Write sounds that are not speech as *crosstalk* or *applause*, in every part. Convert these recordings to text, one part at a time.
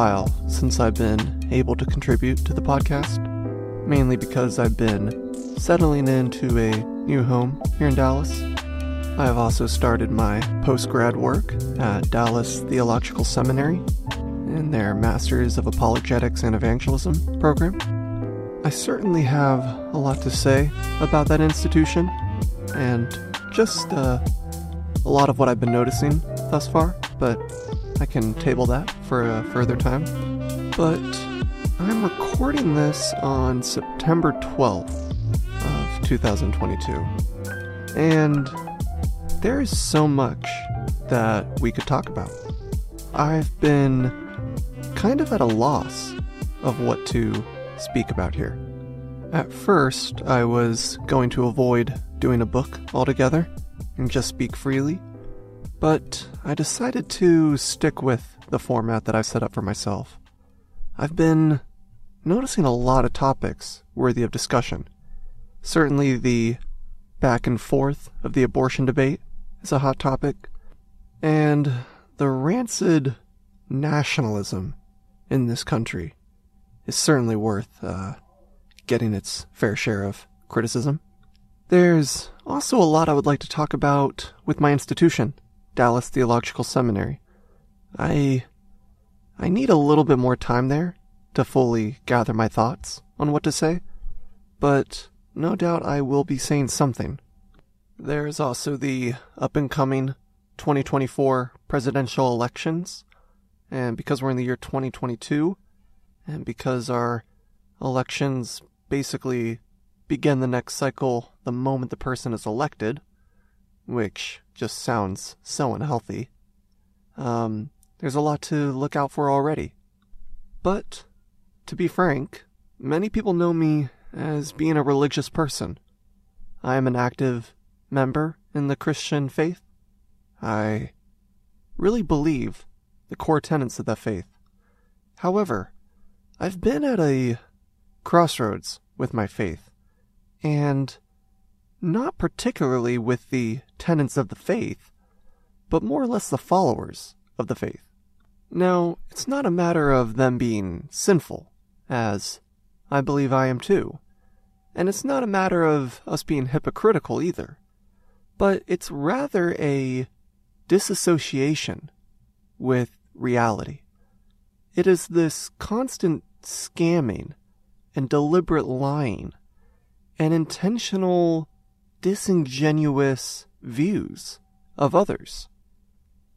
while since I've been able to contribute to the podcast, mainly because I've been settling into a new home here in Dallas. I have also started my post grad work at Dallas Theological Seminary in their Masters of Apologetics and Evangelism program. I certainly have a lot to say about that institution and just uh, a lot of what I've been noticing thus far, but I can table that for a further time. But I'm recording this on September 12th of 2022. And there is so much that we could talk about. I've been kind of at a loss of what to speak about here. At first, I was going to avoid doing a book altogether and just speak freely, but I decided to stick with the format that I've set up for myself. I've been noticing a lot of topics worthy of discussion. Certainly, the back and forth of the abortion debate is a hot topic, and the rancid nationalism in this country is certainly worth uh, getting its fair share of criticism. There's also a lot I would like to talk about with my institution, Dallas Theological Seminary. I I need a little bit more time there to fully gather my thoughts on what to say, but no doubt I will be saying something. There's also the up and coming 2024 presidential elections, and because we're in the year 2022, and because our elections basically begin the next cycle the moment the person is elected, which just sounds so unhealthy, um, there's a lot to look out for already. But, to be frank, many people know me as being a religious person. I am an active member in the Christian faith. I really believe the core tenets of that faith. However, I've been at a crossroads with my faith, and not particularly with the tenets of the faith, but more or less the followers of the faith. Now, it's not a matter of them being sinful, as I believe I am too. And it's not a matter of us being hypocritical either. But it's rather a disassociation with reality. It is this constant scamming and deliberate lying and intentional disingenuous views of others.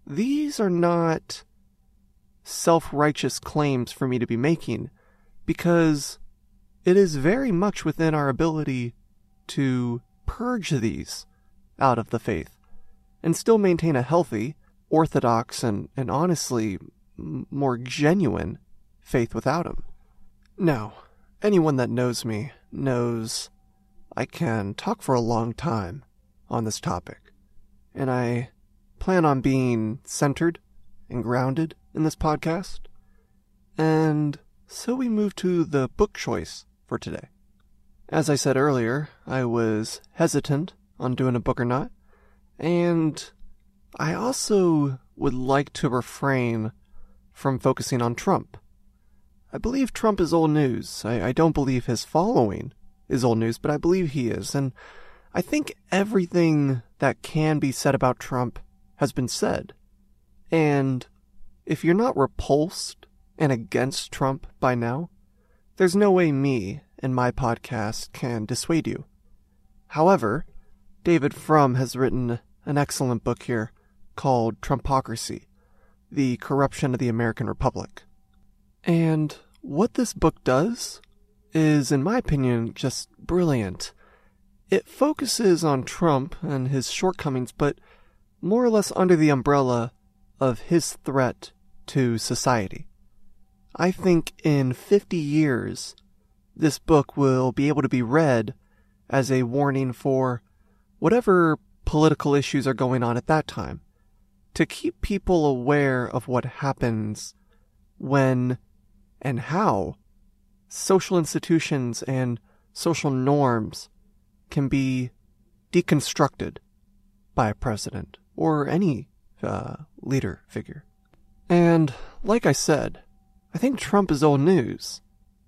These are not self righteous claims for me to be making because it is very much within our ability to purge these out of the faith and still maintain a healthy, orthodox, and, and honestly more genuine faith without them. Now, anyone that knows me knows I can talk for a long time on this topic, and I plan on being centered and grounded in this podcast. And so we move to the book choice for today. As I said earlier, I was hesitant on doing a book or not, and I also would like to refrain from focusing on Trump. I believe Trump is old news. I, I don't believe his following is old news, but I believe he is. And I think everything that can be said about Trump has been said. And if you're not repulsed and against Trump by now, there's no way me and my podcast can dissuade you. However, David Frum has written an excellent book here called Trumpocracy The Corruption of the American Republic. And what this book does is, in my opinion, just brilliant. It focuses on Trump and his shortcomings, but more or less under the umbrella of his threat to society. I think in 50 years, this book will be able to be read as a warning for whatever political issues are going on at that time, to keep people aware of what happens when and how social institutions and social norms can be deconstructed by a president or any uh, leader figure. And like I said, I think Trump is old news,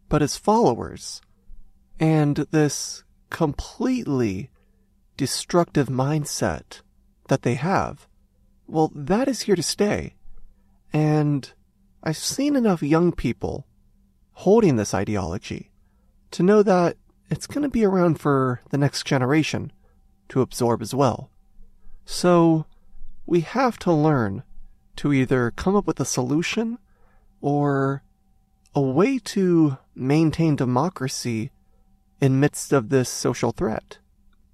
but his followers and this completely destructive mindset that they have, well, that is here to stay. And I've seen enough young people holding this ideology to know that it's going to be around for the next generation to absorb as well. So we have to learn to either come up with a solution or a way to maintain democracy in midst of this social threat.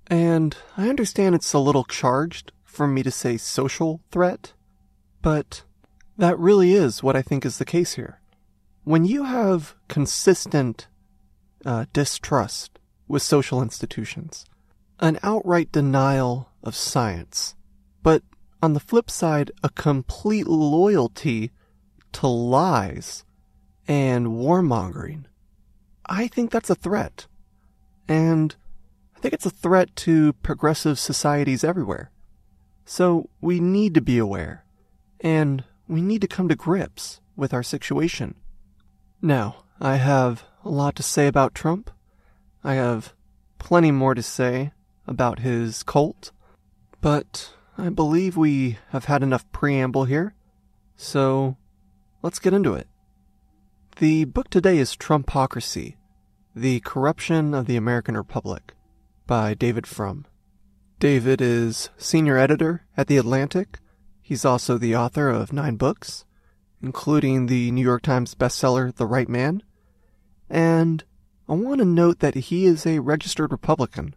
And I understand it's a little charged for me to say social threat, but that really is what I think is the case here. When you have consistent uh, distrust with social institutions, an outright denial of science, but on the flip side, a complete loyalty to lies and warmongering, I think that's a threat. And I think it's a threat to progressive societies everywhere. So we need to be aware, and we need to come to grips with our situation. Now, I have a lot to say about Trump. I have plenty more to say about his cult, but I believe we have had enough preamble here, so let's get into it. The book today is Trumpocracy The Corruption of the American Republic by David Frum. David is senior editor at The Atlantic. He's also the author of nine books, including the New York Times bestseller The Right Man. And I want to note that he is a registered Republican.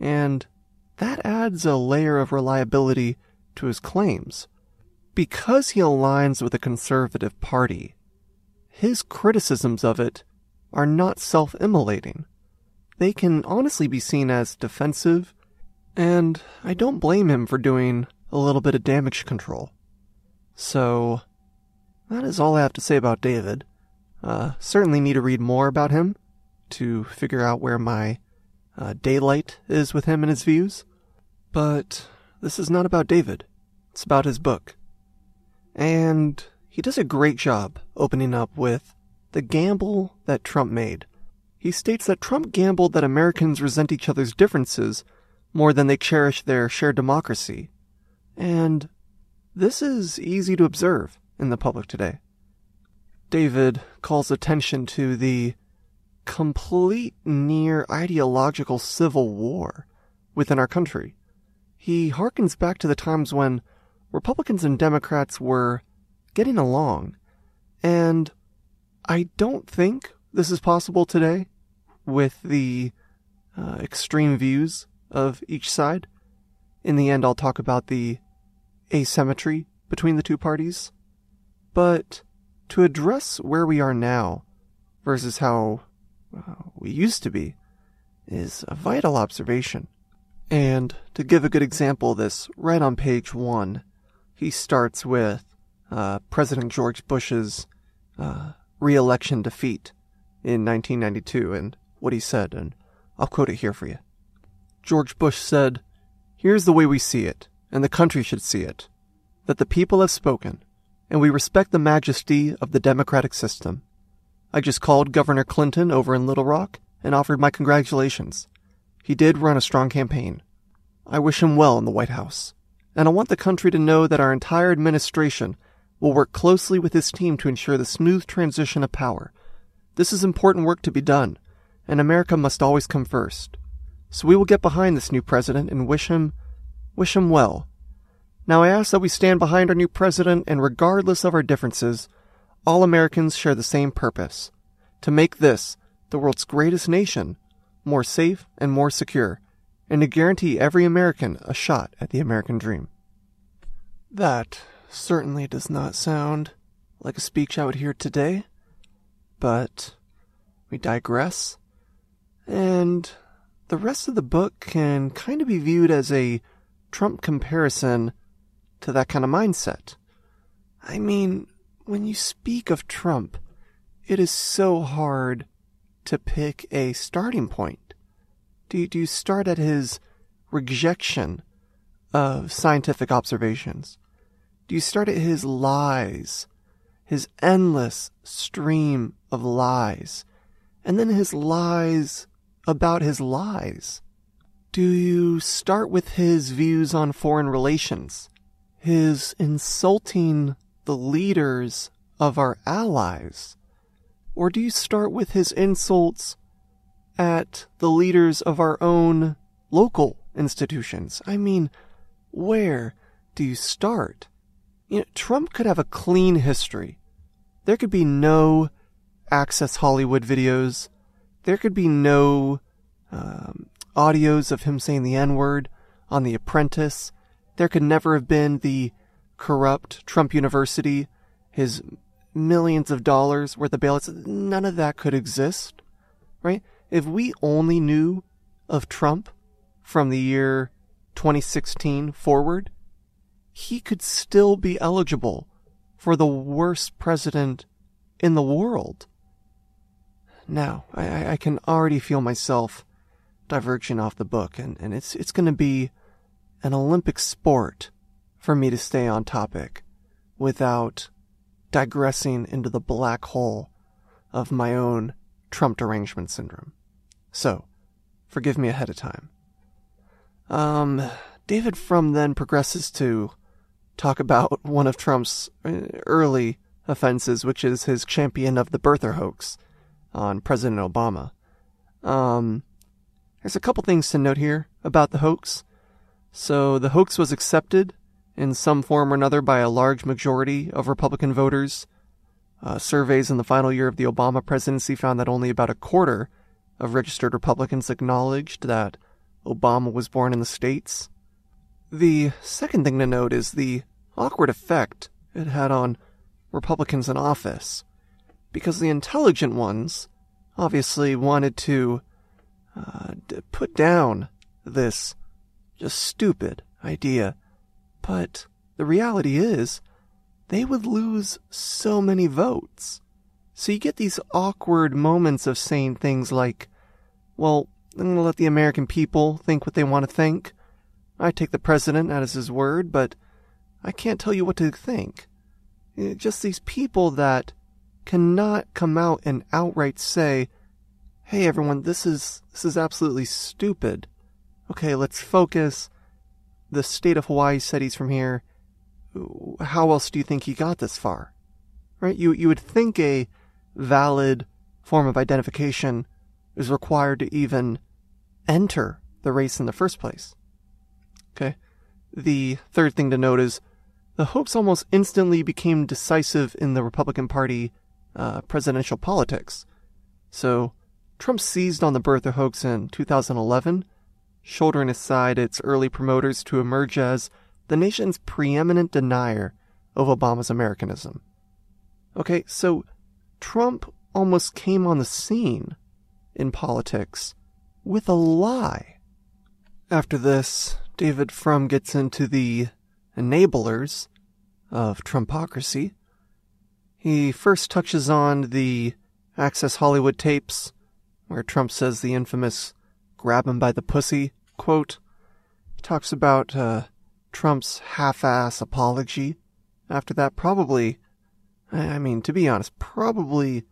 And that adds a layer of reliability to his claims. Because he aligns with the Conservative Party, his criticisms of it are not self immolating. They can honestly be seen as defensive, and I don't blame him for doing a little bit of damage control. So, that is all I have to say about David. Uh, certainly need to read more about him to figure out where my uh, daylight is with him and his views. But this is not about David. It's about his book. And he does a great job opening up with the gamble that Trump made. He states that Trump gambled that Americans resent each other's differences more than they cherish their shared democracy. And this is easy to observe in the public today. David calls attention to the complete near ideological civil war within our country he harkens back to the times when Republicans and Democrats were getting along. And I don't think this is possible today with the uh, extreme views of each side. In the end, I'll talk about the asymmetry between the two parties. But to address where we are now versus how uh, we used to be is a vital observation. And to give a good example of this, right on page one, he starts with uh, President George Bush's uh, re-election defeat in 1992 and what he said, and I'll quote it here for you. George Bush said, Here's the way we see it, and the country should see it that the people have spoken, and we respect the majesty of the democratic system. I just called Governor Clinton over in Little Rock and offered my congratulations. He did run a strong campaign. I wish him well in the White House, and I want the country to know that our entire administration will work closely with his team to ensure the smooth transition of power. This is important work to be done, and America must always come first. So we will get behind this new president and wish him wish him well. Now I ask that we stand behind our new president and regardless of our differences, all Americans share the same purpose to make this, the world's greatest nation, more safe and more secure, and to guarantee every American a shot at the American dream. That certainly does not sound like a speech I would hear today, but we digress, and the rest of the book can kind of be viewed as a Trump comparison to that kind of mindset. I mean, when you speak of Trump, it is so hard to pick a starting point. Do you, do you start at his rejection of scientific observations? Do you start at his lies, his endless stream of lies, and then his lies about his lies? Do you start with his views on foreign relations, his insulting the leaders of our allies? Or do you start with his insults at the leaders of our own local institutions? I mean, where do you start? You know, Trump could have a clean history. There could be no Access Hollywood videos. There could be no um, audios of him saying the N word on The Apprentice. There could never have been the corrupt Trump University, his millions of dollars worth of ballots. None of that could exist, right? If we only knew of Trump from the year 2016 forward, he could still be eligible for the worst president in the world. Now, I, I can already feel myself diverging off the book, and, and it's it's going to be an Olympic sport for me to stay on topic without digressing into the black hole of my own Trump derangement syndrome. So, forgive me ahead of time. Um, David Frum then progresses to talk about *laughs* one of Trump's uh, early offenses, which is his champion of the birther hoax on President Obama. Um, there's a couple things to note here about the hoax. So, the hoax was accepted in some form or another by a large majority of Republican voters. Uh, surveys in the final year of the Obama presidency found that only about a quarter of registered Republicans acknowledged that Obama was born in the States. The second thing to note is the awkward effect it had on Republicans in office, because the intelligent ones obviously wanted to uh, put down this just stupid idea, but the reality is they would lose so many votes. So you get these awkward moments of saying things like, well, I'm going to let the American people think what they want to think. I take the president at his word, but I can't tell you what to think. Eh, just these people that cannot come out and outright say, "Hey everyone, this is this is absolutely stupid." Okay, let's focus. The state of Hawaii said he's from here. How else do you think he got this far? Right? You you would think a valid form of identification is required to even enter the race in the first place. Okay. The third thing to note is the hoax almost instantly became decisive in the Republican Party uh, presidential politics. So Trump seized on the birther hoax in 2011, shouldering aside its early promoters to emerge as the nation's preeminent denier of Obama's Americanism. Okay, so Trump almost came on the scene in politics with a lie. After this, David Frum gets into the enablers of Trumpocracy. He first touches on the Access Hollywood tapes, where Trump says the infamous grab him by the pussy quote. He talks about uh, Trump's half ass apology. After that, probably, I mean, to be honest, probably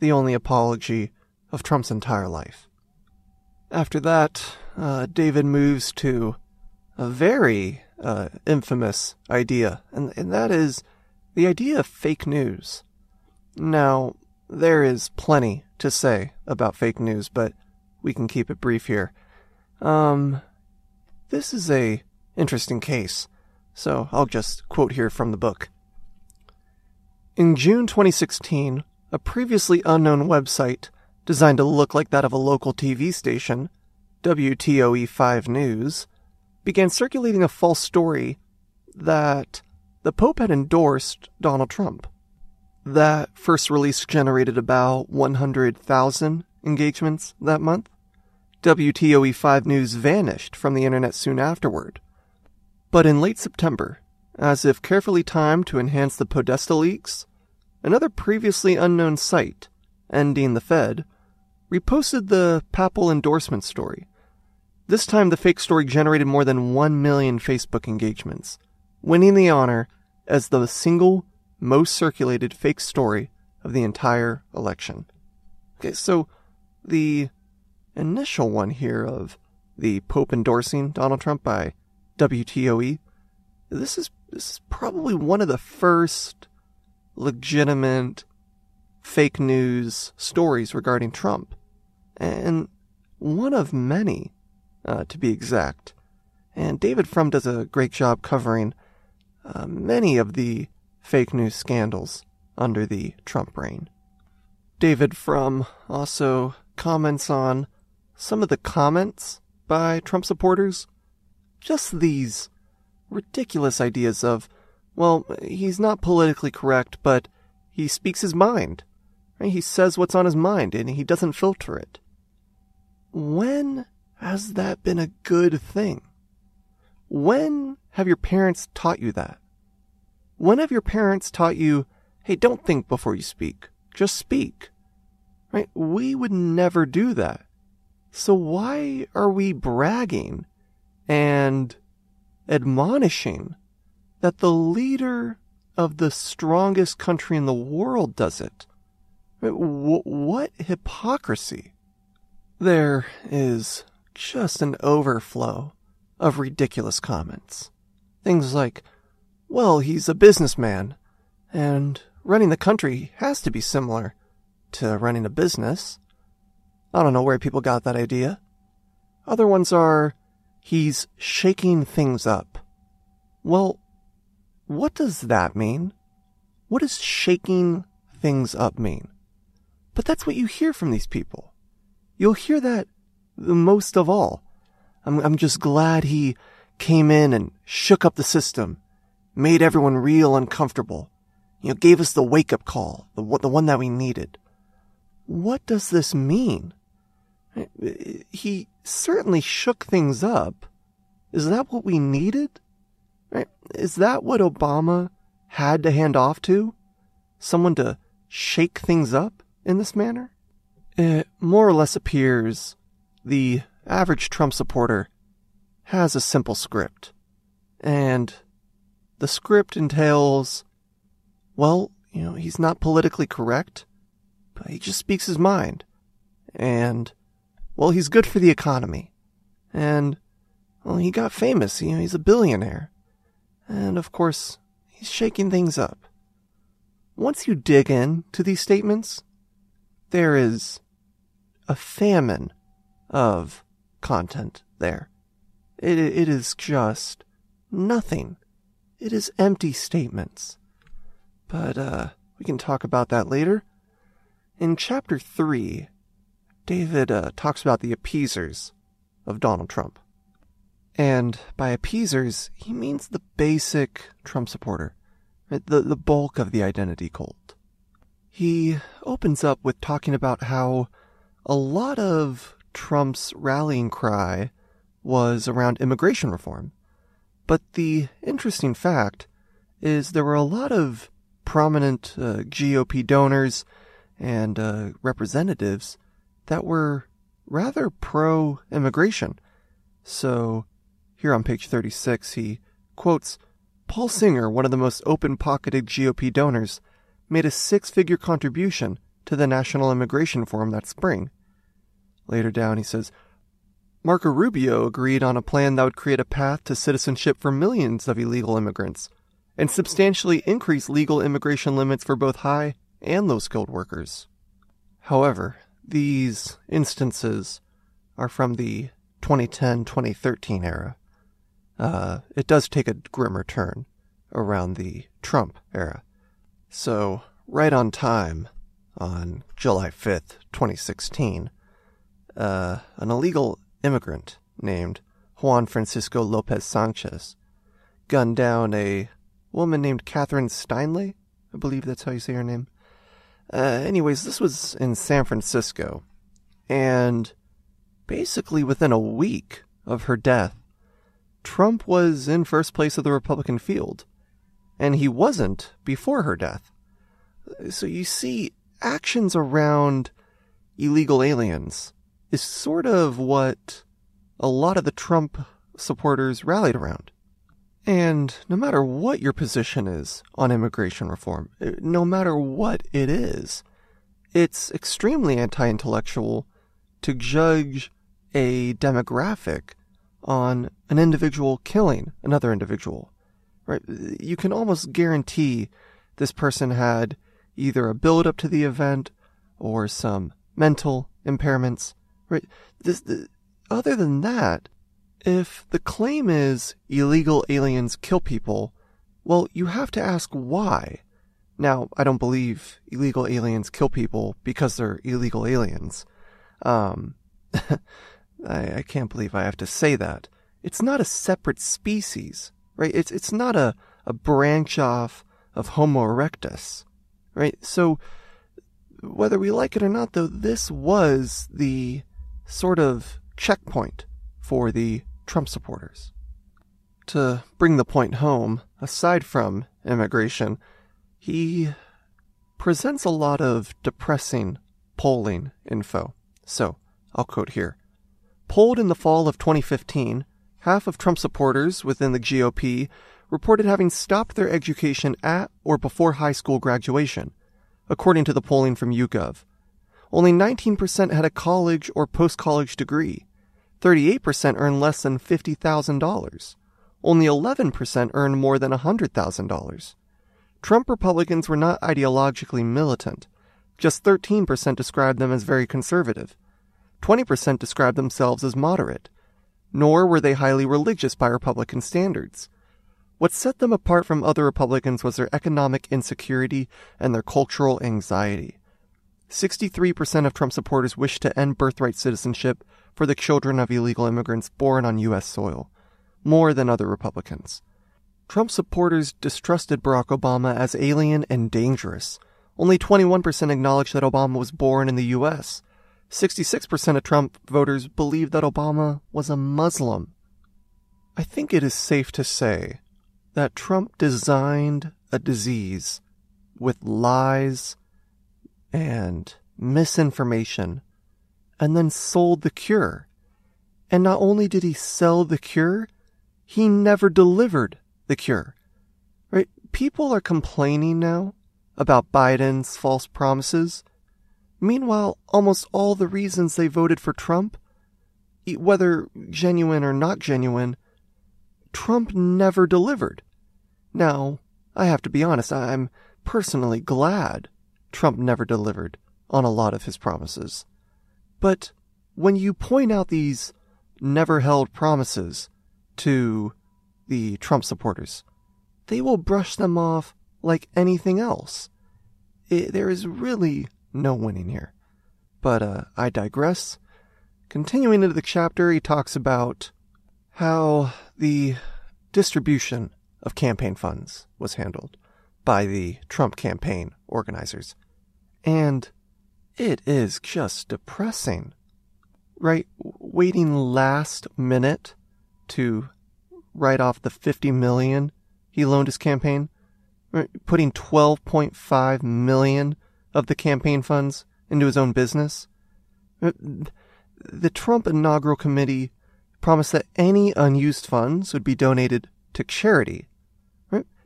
the only apology of Trump's entire life. After that, uh, David moves to a very uh, infamous idea, and, and that is the idea of fake news. Now, there is plenty to say about fake news, but we can keep it brief here. Um, this is a interesting case, so I'll just quote here from the book. In June 2016, a previously unknown website designed to look like that of a local TV station, WTOE 5 News, began circulating a false story that the Pope had endorsed Donald Trump. That first release generated about 100,000 engagements that month. WTOE 5 News vanished from the internet soon afterward. But in late September, as if carefully timed to enhance the Podesta leaks, another previously unknown site, Ending the Fed, reposted the papal endorsement story. This time, the fake story generated more than 1 million Facebook engagements, winning the honor as the single most circulated fake story of the entire election. Okay, so the initial one here of the Pope endorsing Donald Trump by WTOE, this is, this is probably one of the first legitimate fake news stories regarding Trump. And one of many, uh, to be exact. And David Frum does a great job covering uh, many of the fake news scandals under the Trump reign. David Frum also comments on some of the comments by Trump supporters. Just these ridiculous ideas of, well, he's not politically correct, but he speaks his mind. He says what's on his mind and he doesn't filter it. When has that been a good thing? When have your parents taught you that? When have your parents taught you, hey, don't think before you speak, just speak? Right? We would never do that. So why are we bragging and admonishing that the leader of the strongest country in the world does it? What hypocrisy! There is just an overflow of ridiculous comments. Things like, well, he's a businessman, and running the country has to be similar to running a business. I don't know where people got that idea. Other ones are, he's shaking things up. Well, what does that mean? What does shaking things up mean? But that's what you hear from these people. You'll hear that the most of all. I'm, I'm just glad he came in and shook up the system, made everyone real uncomfortable, you know, gave us the wake up call, the, the one that we needed. What does this mean? He certainly shook things up. Is that what we needed? Is that what Obama had to hand off to? Someone to shake things up in this manner? It more or less appears the average Trump supporter has a simple script. And the script entails, well, you know, he's not politically correct, but he just speaks his mind. And, well, he's good for the economy. And, well, he got famous. You know, he's a billionaire. And, of course, he's shaking things up. Once you dig in to these statements, there is a famine of content there. It, it is just nothing. It is empty statements. But, uh, we can talk about that later. In chapter 3, David uh, talks about the appeasers of Donald Trump. And by appeasers, he means the basic Trump supporter, right? the, the bulk of the identity cult. He opens up with talking about how a lot of Trump's rallying cry was around immigration reform. But the interesting fact is there were a lot of prominent uh, GOP donors and uh, representatives that were rather pro immigration. So, here on page 36, he quotes Paul Singer, one of the most open pocketed GOP donors, made a six figure contribution to the National Immigration Forum that spring. Later down, he says, Marco Rubio agreed on a plan that would create a path to citizenship for millions of illegal immigrants and substantially increase legal immigration limits for both high and low skilled workers. However, these instances are from the 2010 2013 era. Uh, it does take a grimmer turn around the Trump era. So, right on time, on July 5th, 2016, uh, an illegal immigrant named Juan Francisco Lopez Sanchez gunned down a woman named Kathryn Steinle. I believe that's how you say her name. Uh, anyways, this was in San Francisco. And basically within a week of her death, Trump was in first place of the Republican field. And he wasn't before her death. So you see, actions around illegal aliens is sort of what a lot of the Trump supporters rallied around. And no matter what your position is on immigration reform, eh, no matter what it is, it's extremely anti intellectual to judge a demographic on an individual killing another individual. Right? You can almost guarantee this person had either a build up to the event or some mental impairments. Right? This, the, other than that, if the claim is illegal aliens kill people, well, you have to ask why. Now, I don't believe illegal aliens kill people because they're illegal aliens. Um, *laughs* I, I can't believe I have to say that. It's not a separate species, right? It's, it's not a, a branch off of Homo erectus, right? So, whether we like it or not, though, this was the sort of checkpoint for the Trump supporters. To bring the point home, aside from immigration, he presents a lot of depressing polling info. So, I'll quote here. Polled in the fall of 2015, half of Trump supporters within the GOP reported having stopped their education at or before high school graduation, according to the polling from YouGov. Only 19% had a college or post college degree. 38% earn less than $50,000. Only 11% earn more than $100,000. Trump Republicans were not ideologically militant. Just 13% described them as very conservative. 20% described themselves as moderate, nor were they highly religious by Republican standards. What set them apart from other Republicans was their economic insecurity and their cultural anxiety. 63% of Trump supporters wished to end birthright citizenship for the children of illegal immigrants born on U.S. soil, more than other Republicans. Trump supporters distrusted Barack Obama as alien and dangerous. Only 21% acknowledged that Obama was born in the U.S., 66% of Trump voters believed that Obama was a Muslim. I think it is safe to say that Trump designed a disease with lies and misinformation and then sold the cure. And not only did he sell the cure, he never delivered the cure. Right? People are complaining now about Biden's false promises Meanwhile, almost all the reasons they voted for Trump, whether genuine or not genuine, Trump never delivered. Now, I have to be honest, I'm personally glad Trump never delivered on a lot of his promises. But when you point out these never held promises to the Trump supporters, they will brush them off like anything else. It, there is really no winning here. But uh, I digress. Continuing into the chapter, he talks about how the distribution of campaign funds was handled by the Trump campaign organizers. And it is just depressing. Right? Waiting last minute to write off the 50 million he loaned his campaign, putting 12.5 million of the campaign funds into his own business. The Trump inaugural committee promised that any unused funds would be donated to charity.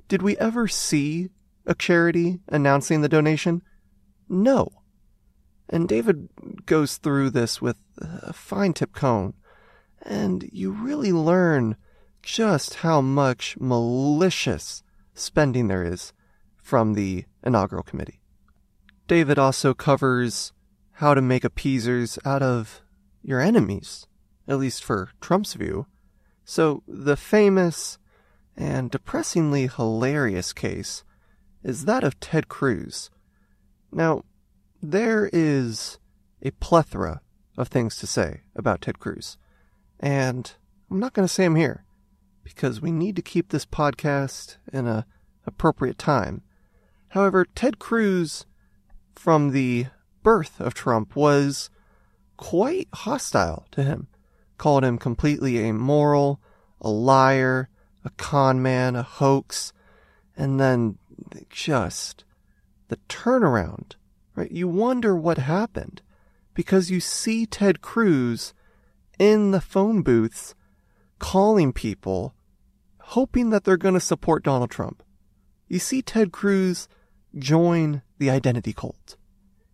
Did we ever see a charity announcing the donation? No. And David goes through this with a fine tip cone, and you really learn just how much malicious spending there is from the inaugural committee. David also covers how to make appeasers out of your enemies, at least for Trump's view. So, the famous and depressingly hilarious case is that of Ted Cruz. Now, there is a plethora of things to say about Ted Cruz, and I'm not going to say them here because we need to keep this podcast in a appropriate time. However, Ted Cruz from the birth of Trump was quite hostile to him, called him completely immoral, a liar, a con man, a hoax, and then just the turnaround, right? You wonder what happened because you see Ted Cruz in the phone booths calling people, hoping that they're going to support Donald Trump. You see Ted Cruz join the identity cult.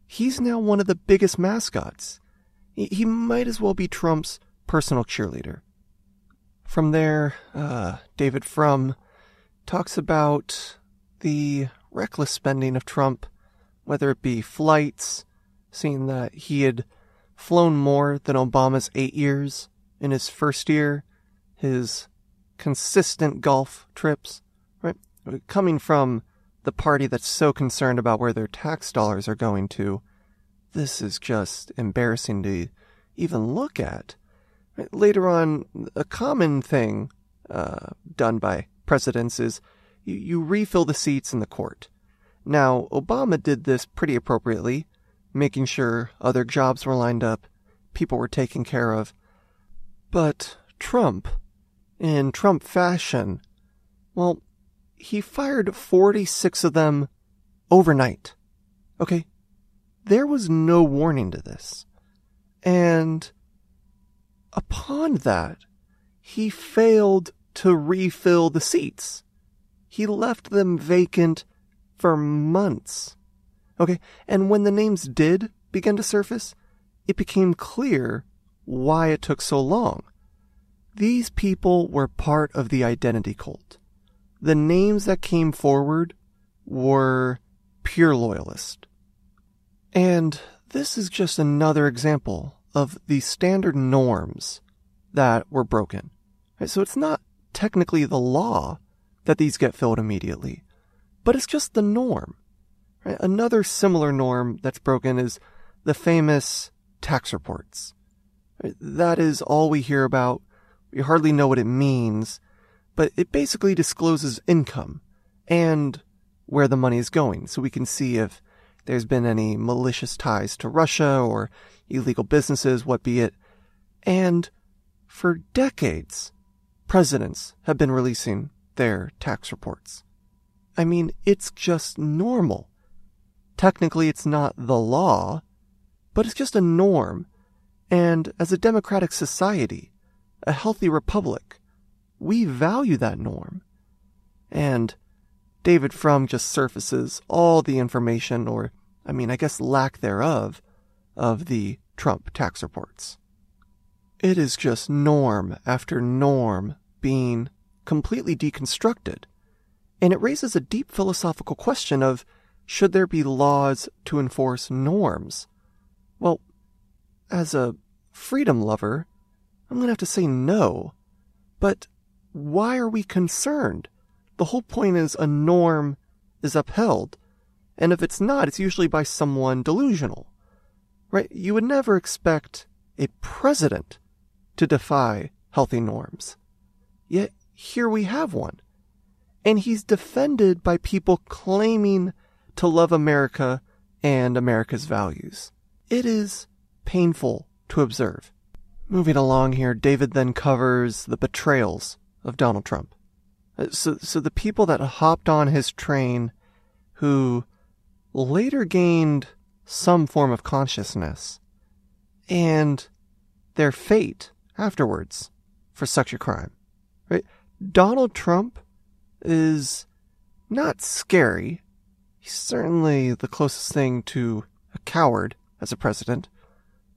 He's now one of the biggest mascots. He might as well be Trump's personal cheerleader. From there, uh, David Frum talks about the reckless spending of Trump, whether it be flights, seeing that he had flown more than Obama's eight years in his first year, his consistent golf trips, right? Coming from the party that's so concerned about where their tax dollars are going to, this is just embarrassing to even look at. Later on, a common thing uh, done by presidents is you, you refill the seats in the court. Now, Obama did this pretty appropriately, making sure other jobs were lined up, people were taken care of. But Trump, in Trump fashion, well, he fired 46 of them overnight. Okay? There was no warning to this. And upon that, he failed to refill the seats. He left them vacant for months. Okay, and when the names did begin to surface, it became clear why it took so long. These people were part of the identity cult. The names that came forward were pure loyalist. And this is just another example of the standard norms that were broken. So it's not technically the law that these get filled immediately, but it's just the norm. Right? Another similar norm that's broken is the famous tax reports. Right? That is all we hear about. We hardly know what it means, but it basically discloses income and where the money is going so we can see if there's been any malicious ties to Russia or illegal businesses, what be it. And for decades, presidents have been releasing their tax reports. I mean, it's just normal. Technically, it's not the law, but it's just a norm. And as a democratic society, a healthy republic, we value that norm. And David Frum just surfaces all the information, or, I mean, I guess lack thereof, of the Trump tax reports. It is just norm after norm being completely deconstructed. And it raises a deep philosophical question of should there be laws to enforce norms? Well, as a freedom lover, I'm going to have to say no. But why are we concerned? The whole point is a norm is upheld. And if it's not, it's usually by someone delusional. Right? You would never expect a president to defy healthy norms. Yet here we have one. And he's defended by people claiming to love America and America's values. It is painful to observe. Moving along here, David then covers the betrayals of Donald Trump. Uh, so, so the people that hopped on his train who later gained some form of consciousness and their fate afterwards for such a crime. Right? Donald Trump is not scary. He's certainly the closest thing to a coward as a president,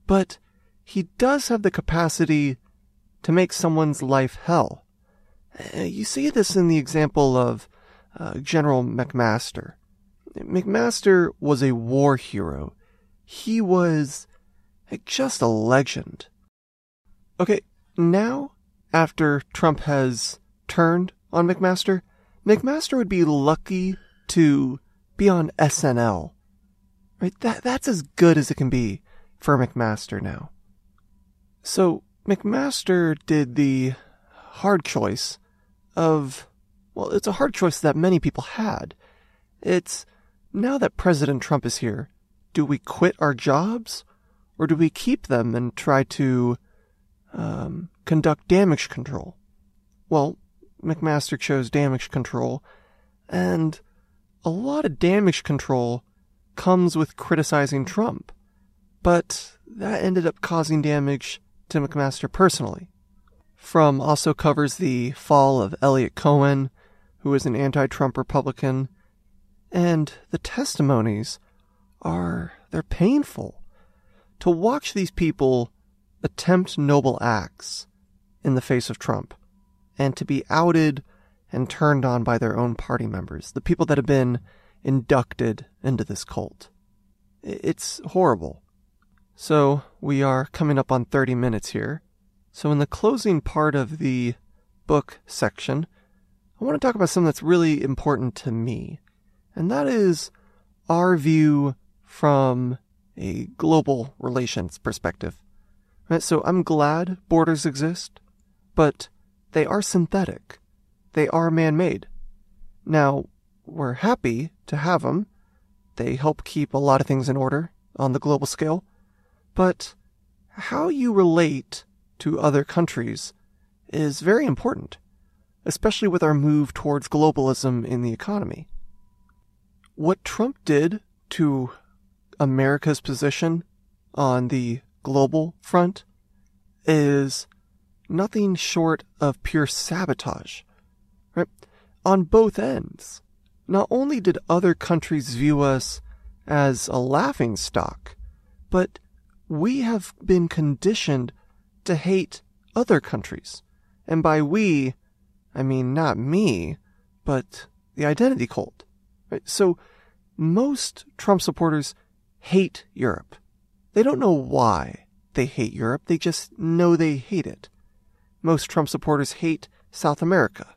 but he does have the capacity to make someone's life hell. Uh, you see this in the example of uh, General McMaster. McMaster was a war hero. He was just a legend. Okay, now, after Trump has turned on McMaster, McMaster would be lucky to be on SNL. Right? That, that's as good as it can be for McMaster now. So, McMaster did the hard choice of, well, it's a hard choice that many people had. It's now that President Trump is here, do we quit our jobs or do we keep them and try to um, conduct damage control? Well, McMaster chose damage control, and a lot of damage control comes with criticizing Trump. But that ended up causing damage to McMaster personally. Frum also covers the fall of Eliot Cohen, who is an anti Trump Republican, and the testimonies are they're painful. To watch these people attempt noble acts in the face of Trump and to be outed and turned on by their own party members, the people that have been inducted into this cult. It's horrible. So, we are coming up on 30 minutes here. So, in the closing part of the book section, I want to talk about something that's really important to me, and that is our view from a global relations perspective. Right? So, I'm glad borders exist, but they are synthetic. They are man made. Now, we're happy to have them. They help keep a lot of things in order on the global scale. But how you relate to other countries is very important, especially with our move towards globalism in the economy. What Trump did to America's position on the global front is nothing short of pure sabotage. Right? On both ends. Not only did other countries view us as a laughing stock, but we have been conditioned to hate other countries. And by we, I mean not me, but the identity cult. Right? So most Trump supporters hate Europe. They don't know why they hate Europe, they just know they hate it. Most Trump supporters hate South America.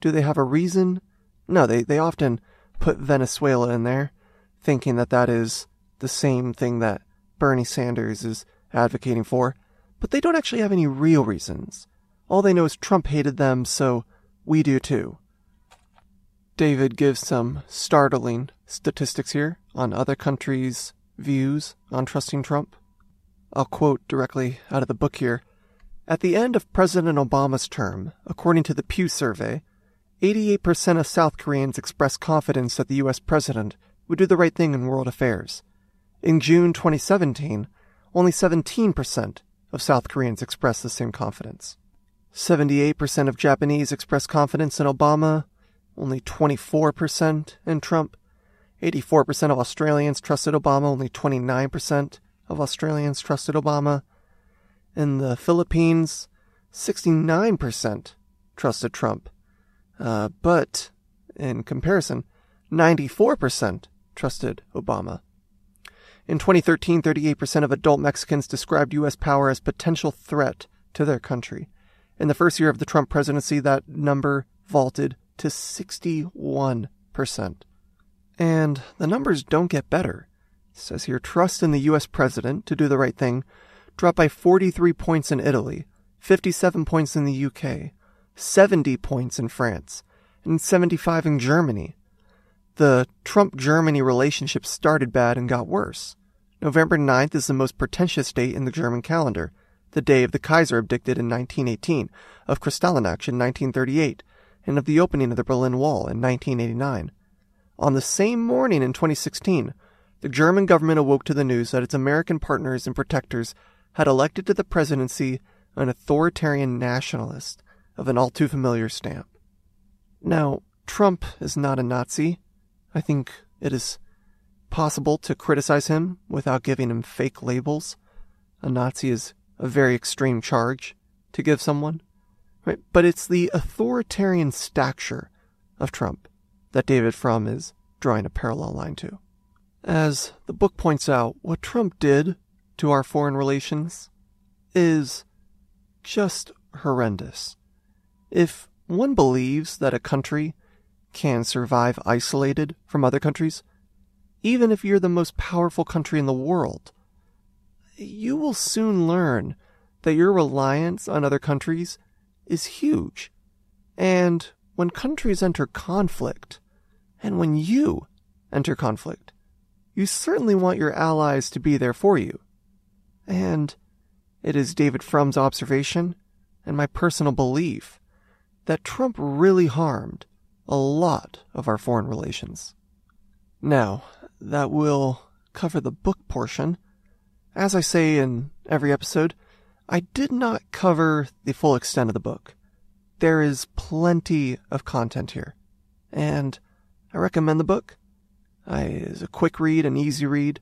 Do they have a reason? No, they, they often put Venezuela in there, thinking that that is the same thing that Bernie Sanders is advocating for, but they don't actually have any real reasons. All they know is Trump hated them, so we do too. David gives some startling statistics here on other countries' views on trusting Trump. I'll quote directly out of the book here. At the end of President Obama's term, according to the Pew survey, 88% of South Koreans expressed confidence that the US president would do the right thing in world affairs. In June 2017, only 17% of South Koreans expressed the same confidence. 78% of Japanese expressed confidence in Obama, only 24% in Trump. 84% of Australians trusted Obama, only 29% of Australians trusted Obama. In the Philippines, 69% trusted Trump. Uh, but in comparison, 94% trusted Obama. In 2013, 38% of adult Mexicans described U.S. power as potential threat to their country. In the first year of the Trump presidency, that number vaulted to 61%. And the numbers don't get better. It says here trust in the U.S. president to do the right thing dropped by 43 points in Italy, 57 points in the UK, 70 points in France, and 75 in Germany. The Trump Germany relationship started bad and got worse. November 9th is the most pretentious date in the German calendar, the day of the Kaiser abdicted in 1918, of Kristallnacht in 1938, and of the opening of the Berlin Wall in 1989. On the same morning in 2016, the German government awoke to the news that its American partners and protectors had elected to the presidency an authoritarian nationalist of an all too familiar stamp. Now, Trump is not a Nazi. I think it is possible to criticize him without giving him fake labels. A Nazi is a very extreme charge to give someone, right? But it's the authoritarian stature of Trump that David Frum is drawing a parallel line to. As the book points out, what Trump did to our foreign relations is just horrendous. If one believes that a country can survive isolated from other countries, even if you're the most powerful country in the world, you will soon learn that your reliance on other countries is huge. And when countries enter conflict, and when you enter conflict, you certainly want your allies to be there for you. And it is David Frum's observation and my personal belief that Trump really harmed a lot of our foreign relations. Now, that will cover the book portion. As I say in every episode, I did not cover the full extent of the book. There is plenty of content here, and I recommend the book. It's a quick read, an easy read,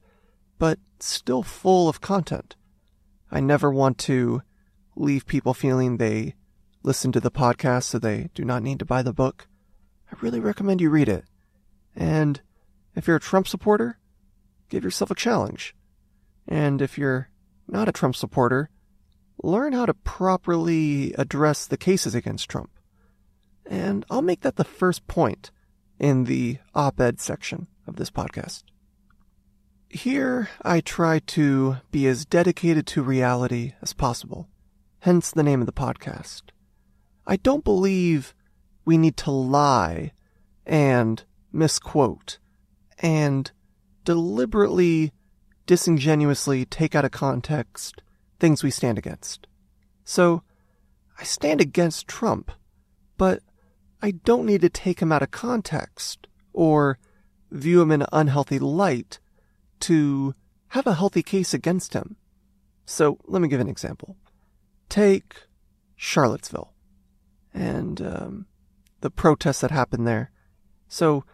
but still full of content. I never want to leave people feeling they listen to the podcast so they do not need to buy the book. I really recommend you read it. And if you're a Trump supporter, give yourself a challenge. And if you're not a Trump supporter, learn how to properly address the cases against Trump. And I'll make that the first point in the op ed section of this podcast. Here, I try to be as dedicated to reality as possible, hence the name of the podcast. I don't believe we need to lie and misquote and deliberately, disingenuously take out of context things we stand against. So, I stand against Trump, but I don't need to take him out of context or view him in an unhealthy light to have a healthy case against him. So let me give an example. Take Charlottesville and um, the protests that happened there. So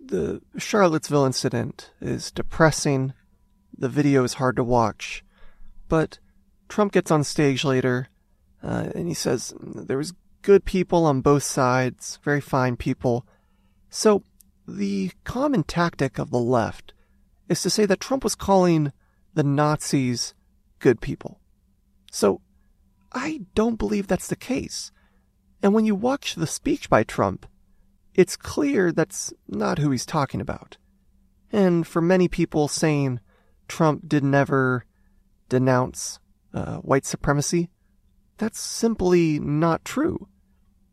the Charlottesville incident is depressing. The video is hard to watch, but Trump gets on stage later uh, and he says there was good people on both sides, very fine people. So the common tactic of the left is to say that Trump was calling the Nazis good people. So I don't believe that's the case. And when you watch the speech by Trump, it's clear that's not who he's talking about. And for many people saying Trump did never denounce uh, white supremacy, that's simply not true.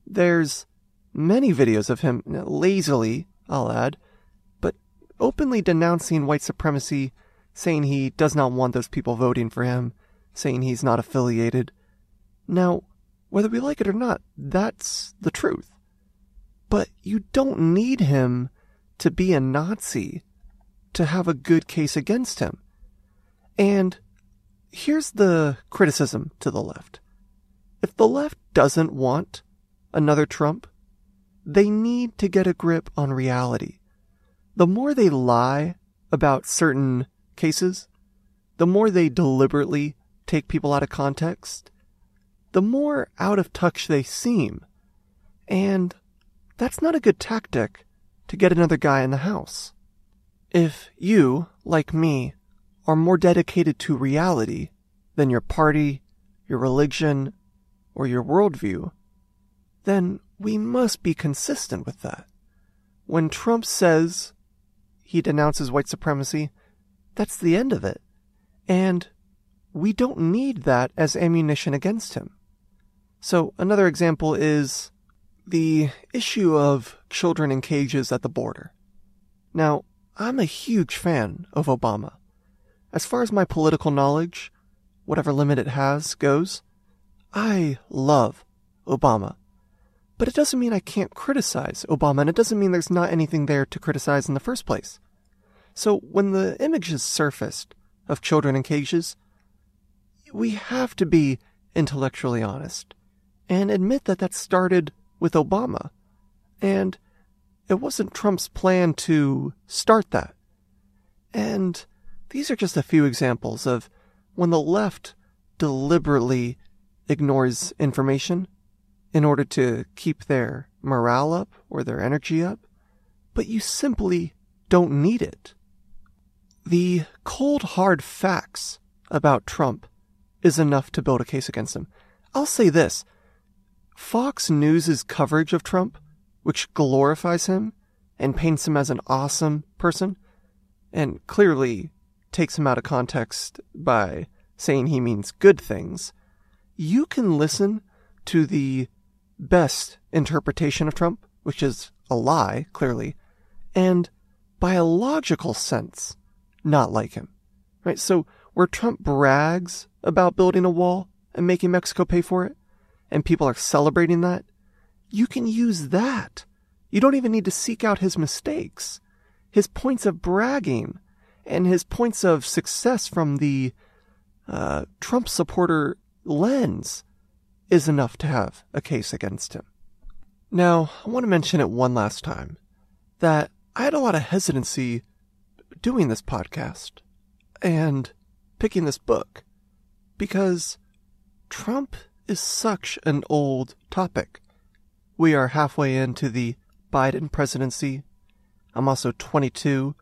There's many videos of him lazily, I'll add, openly denouncing white supremacy, saying he does not want those people voting for him, saying he's not affiliated. Now, whether we like it or not, that's the truth. But you don't need him to be a Nazi to have a good case against him. And here's the criticism to the left. If the left doesn't want another Trump, they need to get a grip on reality the more they lie about certain cases, the more they deliberately take people out of context, the more out of touch they seem. And that's not a good tactic to get another guy in the house. If you, like me, are more dedicated to reality than your party, your religion, or your worldview, then we must be consistent with that. When Trump says he denounces white supremacy, that's the end of it. And we don't need that as ammunition against him. So, another example is the issue of children in cages at the border. Now, I'm a huge fan of Obama. As far as my political knowledge, whatever limit it has, goes, I love Obama. But it doesn't mean I can't criticize Obama, and it doesn't mean there's not anything there to criticize in the first place. So when the images surfaced of children in cages, we have to be intellectually honest and admit that that started with Obama. And it wasn't Trump's plan to start that. And these are just a few examples of when the left deliberately ignores information in order to keep their morale up or their energy up, but you simply don't need it. The cold hard facts about Trump is enough to build a case against him. I'll say this Fox News' coverage of Trump, which glorifies him and paints him as an awesome person, and clearly takes him out of context by saying he means good things, you can listen to the best interpretation of Trump, which is a lie, clearly, and by a logical sense, not like him. Right? So where Trump brags about building a wall and making Mexico pay for it, and people are celebrating that, you can use that. You don't even need to seek out his mistakes. His points of bragging and his points of success from the uh, Trump supporter lens is enough to have a case against him. Now, I want to mention it one last time that I had a lot of hesitancy doing this podcast and picking this book because Trump is such an old topic. We are halfway into the Biden presidency. I'm also 22,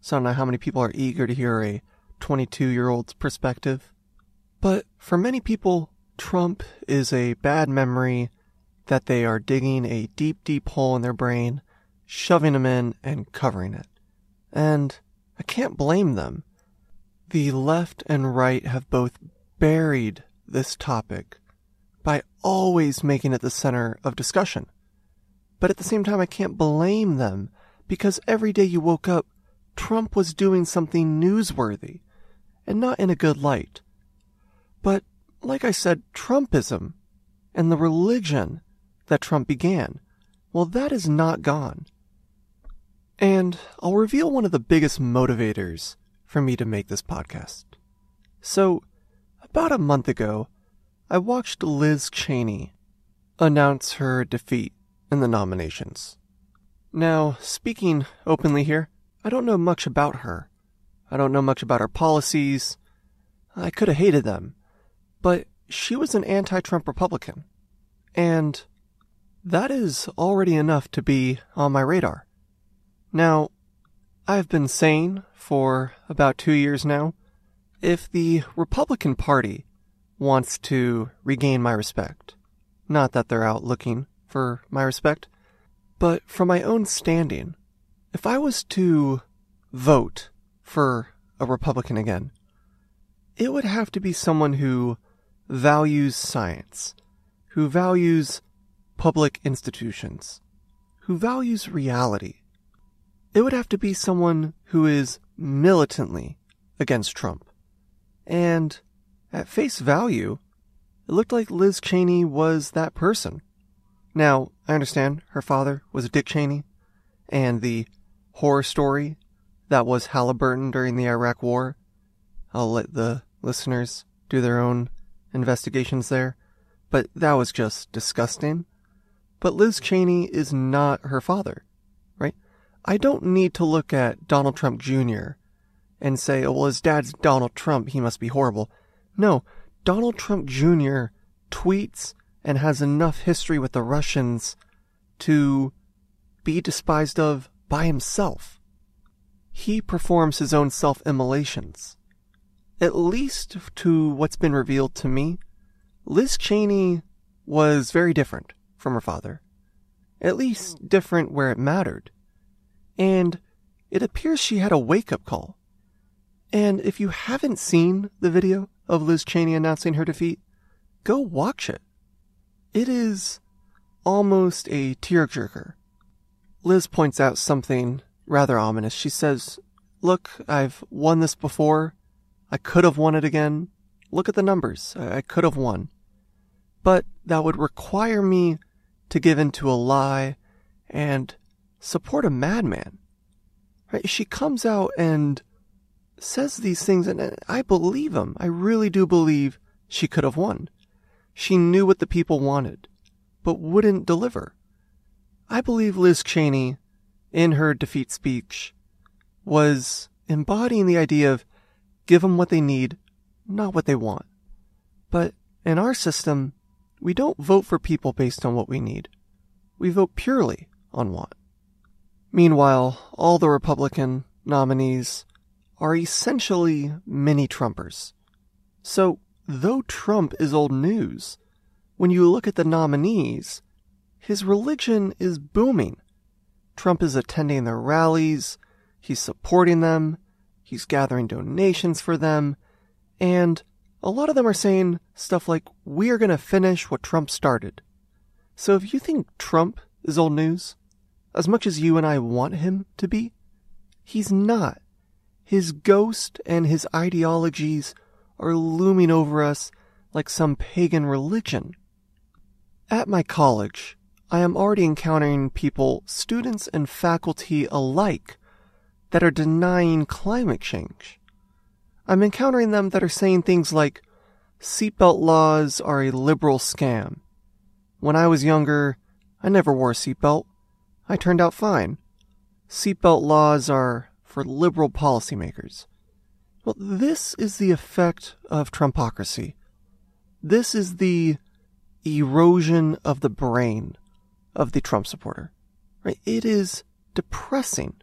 so I don't know how many people are eager to hear a 22 year old's perspective. But for many people, Trump is a bad memory that they are digging a deep, deep hole in their brain, shoving him in, and covering it. And I can't blame them. The left and right have both buried this topic by always making it the center of discussion. But at the same time, I can't blame them because every day you woke up, Trump was doing something newsworthy and not in a good light. Like I said, Trumpism and the religion that Trump began, well, that is not gone. And I'll reveal one of the biggest motivators for me to make this podcast. So, about a month ago, I watched Liz Cheney announce her defeat in the nominations. Now, speaking openly here, I don't know much about her. I don't know much about her policies. I could have hated them. But she was an anti Trump Republican. And that is already enough to be on my radar. Now, I've been saying for about two years now if the Republican Party wants to regain my respect, not that they're out looking for my respect, but from my own standing, if I was to vote for a Republican again, it would have to be someone who values science, who values public institutions, who values reality. It would have to be someone who is militantly against Trump. And at face value, it looked like Liz Cheney was that person. Now, I understand her father was Dick Cheney, and the horror story that was Halliburton during the Iraq War. I'll let the listeners do their own investigations there, but that was just disgusting. But Liz Cheney is not her father, right? I don't need to look at Donald Trump Jr. and say, oh, well, his dad's Donald Trump, he must be horrible. No, Donald Trump Jr. tweets and has enough history with the Russians to be despised of by himself. He performs his own self immolations. At least to what's been revealed to me, Liz Cheney was very different from her father. At least mm. different where it mattered. And it appears she had a wake up call. And if you haven't seen the video of Liz Cheney announcing her defeat, go watch it. It is almost a tearjerker. Liz points out something rather ominous. She says, Look, I've won this before. I could have won it again. Look at the numbers. I could have won. But that would require me to give in to a lie and support a madman. Right? She comes out and says these things, and I believe them. I really do believe she could have won. She knew what the people wanted, but wouldn't deliver. I believe Liz Cheney, in her defeat speech, was embodying the idea of give them what they need, not what they want. But in our system, we don't vote for people based on what we need. We vote purely on want. Meanwhile, all the Republican nominees are essentially mini Trumpers. So, though Trump is old news, when you look at the nominees, his religion is booming. Trump is attending their rallies, he's supporting them, he's gathering donations for them, and a lot of them are saying stuff like, we are going to finish what Trump started. So if you think Trump is old news, as much as you and I want him to be, he's not. His ghost and his ideologies are looming over us like some pagan religion. At my college, I am already encountering people, students and faculty alike, that are denying climate change. I'm encountering them that are saying things like, seatbelt laws are a liberal scam. When I was younger, I never wore a seatbelt. I turned out fine. Seatbelt laws are for liberal policymakers. Well, this is the effect of Trumpocracy. This is the erosion of the brain of the Trump supporter. Right? It is depressing.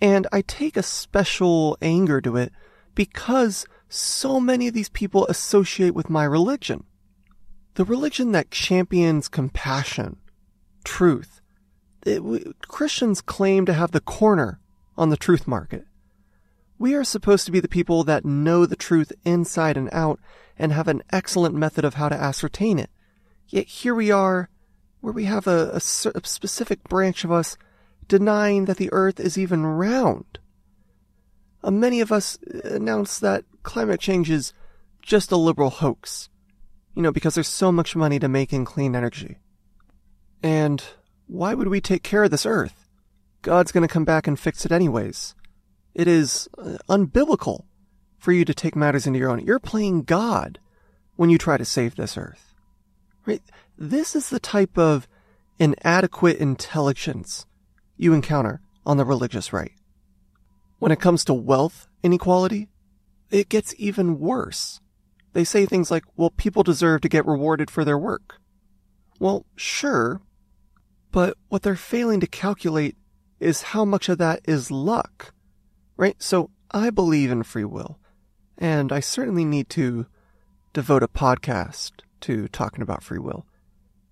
And I take a special anger to it because so many of these people associate with my religion. The religion that champions compassion, truth. It, we, Christians claim to have the corner on the truth market. We are supposed to be the people that know the truth inside and out and have an excellent method of how to ascertain it. Yet here we are, where we have a, a, a specific branch of us denying that the earth is even round. Uh, many of us announce that climate change is just a liberal hoax, you know, because there's so much money to make in clean energy. And why would we take care of this earth? God's going to come back and fix it anyways. It is uh, unbiblical for you to take matters into your own. You're playing God when you try to save this earth. Right? This is the type of inadequate intelligence you encounter on the religious right. When it comes to wealth inequality, it gets even worse. They say things like, well, people deserve to get rewarded for their work. Well, sure, but what they're failing to calculate is how much of that is luck. Right? So I believe in free will, and I certainly need to devote a podcast to talking about free will.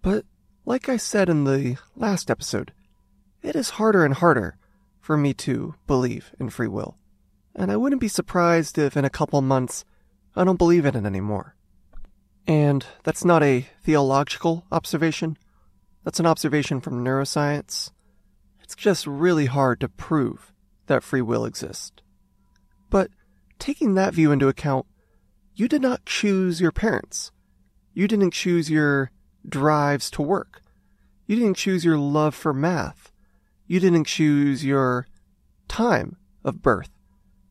But like I said in the last episode, it is harder and harder for me to believe in free will. And I wouldn't be surprised if in a couple months I don't believe in it anymore. And that's not a theological observation. That's an observation from neuroscience. It's just really hard to prove that free will exists. But taking that view into account, you did not choose your parents. You didn't choose your drives to work. You didn't choose your love for math. You didn't choose your time of birth.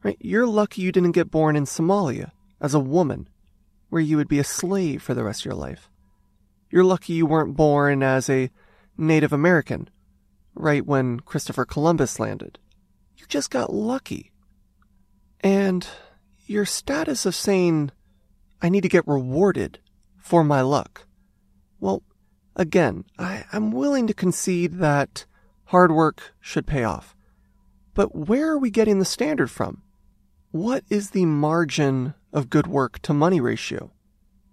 Right? You're lucky you didn't get born in Somalia as a woman, where you would be a slave for the rest of your life. You're lucky you weren't born as a Native American, right when Christopher Columbus landed. You just got lucky. And your status of saying, I need to get rewarded for my luck. Well, again, I, am willing to concede that hard work should pay off. But where are we getting the standard from? What is the margin of good work to money ratio?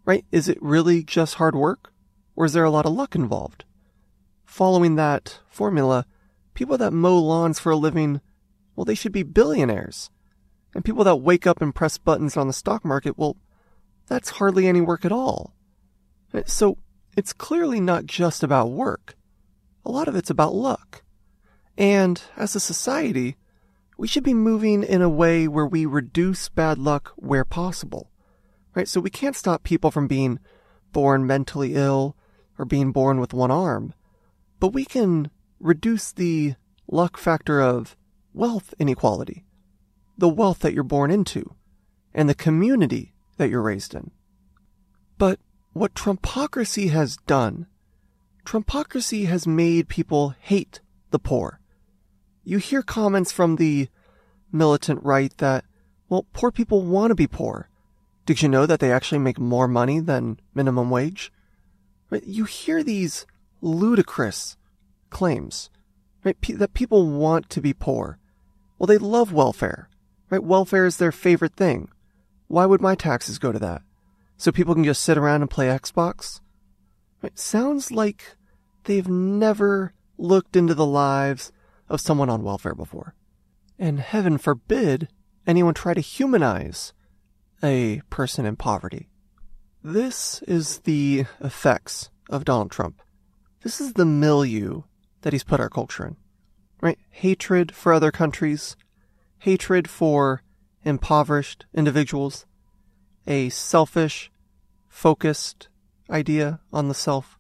Right? Is it really just hard work? Or is there a lot of luck involved? Following that formula, people that mow lawns for a living, well, they should be billionaires. And people that wake up and press buttons on the stock market, well, that's hardly any work at all. So it's clearly not just about work. A lot of it's about luck. And as a society, we should be moving in a way where we reduce bad luck where possible. Right? So we can't stop people from being born mentally ill or being born with one arm, but we can reduce the luck factor of wealth inequality, the wealth that you're born into, and the community that you're raised in. But what Trumpocracy has done, Trumpocracy has made people hate the poor. You hear comments from the militant right that, well, poor people want to be poor. Did you know that they actually make more money than minimum wage? Right? You hear these ludicrous claims, right? that people want to be poor. Well, they love welfare, right? Welfare is their favorite thing. Why would my taxes go to that? so people can just sit around and play Xbox? It sounds like they've never looked into the lives of someone on welfare before. And heaven forbid anyone try to humanize a person in poverty. This is the effects of Donald Trump. This is the milieu that he's put our culture in. Right? Hatred for other countries, hatred for impoverished individuals, a selfish, focused idea on the self,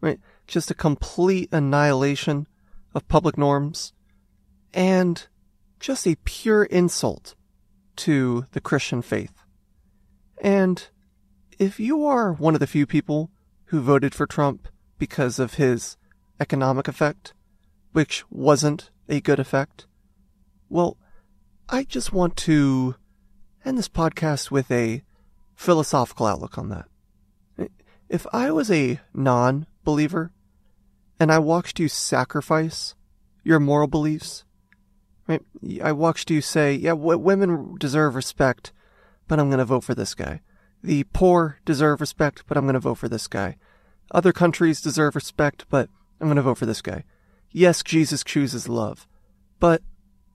right? Just a complete annihilation of public norms and just a pure insult to the Christian faith. And if you are one of the few people who voted for Trump because of his economic effect, which wasn't a good effect, well, I just want to end this podcast with a philosophical outlook on that. If I was a non believer and I watched you sacrifice your moral beliefs? I watched you say, yeah, w- women deserve respect, but I'm going to vote for this guy. The poor deserve respect, but I'm going to vote for this guy. Other countries deserve respect, but I'm going to vote for this guy. Yes, Jesus chooses love, but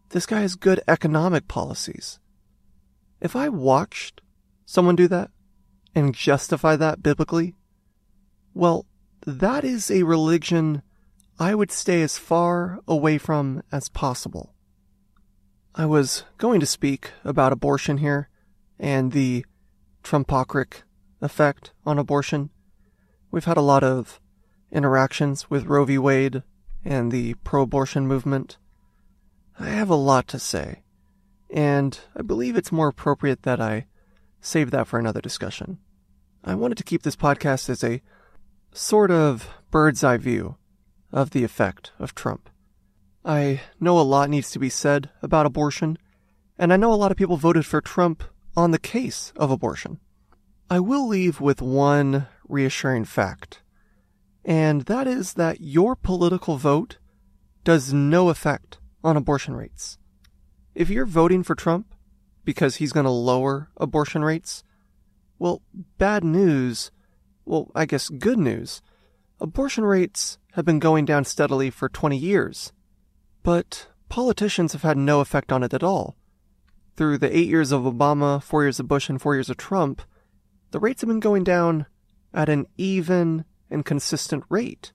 this guy has good economic policies. If I watched someone do that and justify that biblically, well, that is a religion I would stay as far away from as possible. I was going to speak about abortion here and the Trumpocric effect on abortion. We've had a lot of interactions with Roe v. Wade and the pro abortion movement. I have a lot to say, and I believe it's more appropriate that I save that for another discussion. I wanted to keep this podcast as a sort of bird's eye view of the effect of Trump. I know a lot needs to be said about abortion, and I know a lot of people voted for Trump on the case of abortion. I will leave with one reassuring fact, and that is that your political vote does no effect on abortion rates. If you're voting for Trump because he's going to lower abortion rates, well, bad news, well, I guess good news, abortion rates have been going down steadily for 20 years. But politicians have had no effect on it at all. Through the eight years of Obama, four years of Bush, and four years of Trump, the rates have been going down at an even and consistent rate.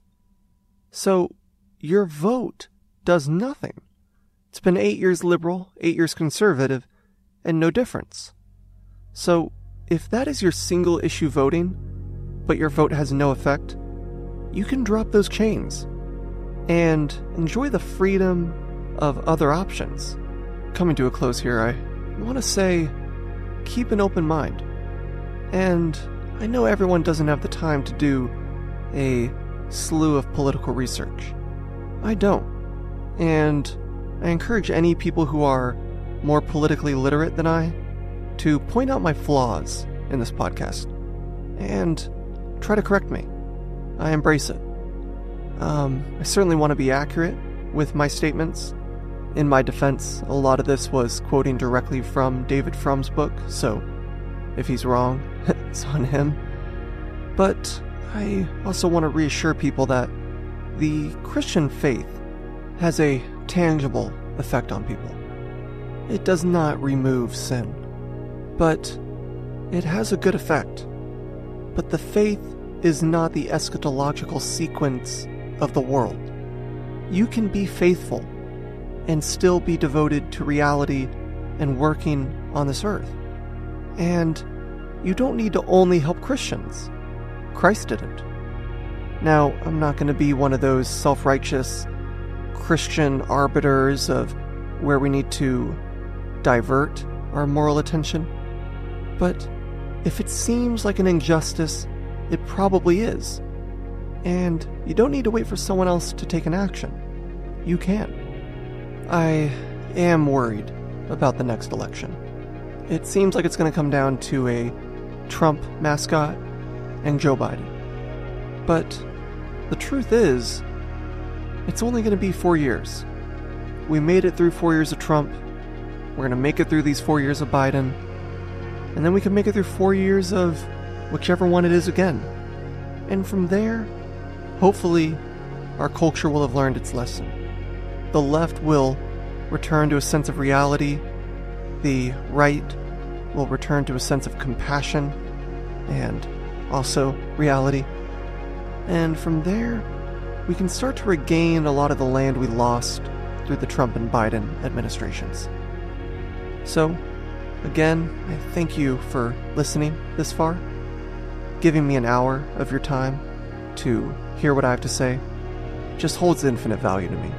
So, your vote does nothing. It's been eight years liberal, eight years conservative, and no difference. So, if that is your single issue voting, but your vote has no effect, you can drop those chains and enjoy the freedom of other options. Coming to a close here, I want to say keep an open mind. And I know everyone doesn't have the time to do a slew of political research. I don't. And I encourage any people who are more politically literate than I to point out my flaws in this podcast and try to correct me. I embrace it. Um, I certainly want to be accurate with my statements. In my defense, a lot of this was quoting directly from David Frum's book, so if he's wrong, *laughs* it's on him. But I also want to reassure people that the Christian faith has a tangible effect on people. It does not remove sin, but it has a good effect. But the faith is not the eschatological sequence of the world. You can be faithful and still be devoted to reality and working on this earth. And you don't need to only help Christians. Christ didn't. Now, I'm not going to be one of those self righteous Christian arbiters of where we need to divert our moral attention. But if it seems like an injustice it probably is. And you don't need to wait for someone else to take an action. You can. I am worried about the next election. It seems like it's going to come down to a Trump mascot and Joe Biden. But the truth is, it's only going to be four years. We made it through four years of Trump. We're going to make it through these four years of Biden. And then we can make it through four years of whichever one it is again. And from there, hopefully, our culture will have learned its lesson. The left will return to a sense of reality, the right will return to a sense of compassion and also reality. And from there, we can start to regain a lot of the land we lost through the Trump and Biden administrations. So, again, I thank you for listening this far giving me an hour of your time to hear what I have to say just holds infinite value to me.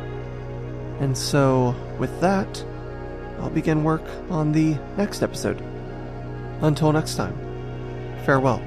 And so, with that, I'll begin work on the next episode. Until next time, farewell.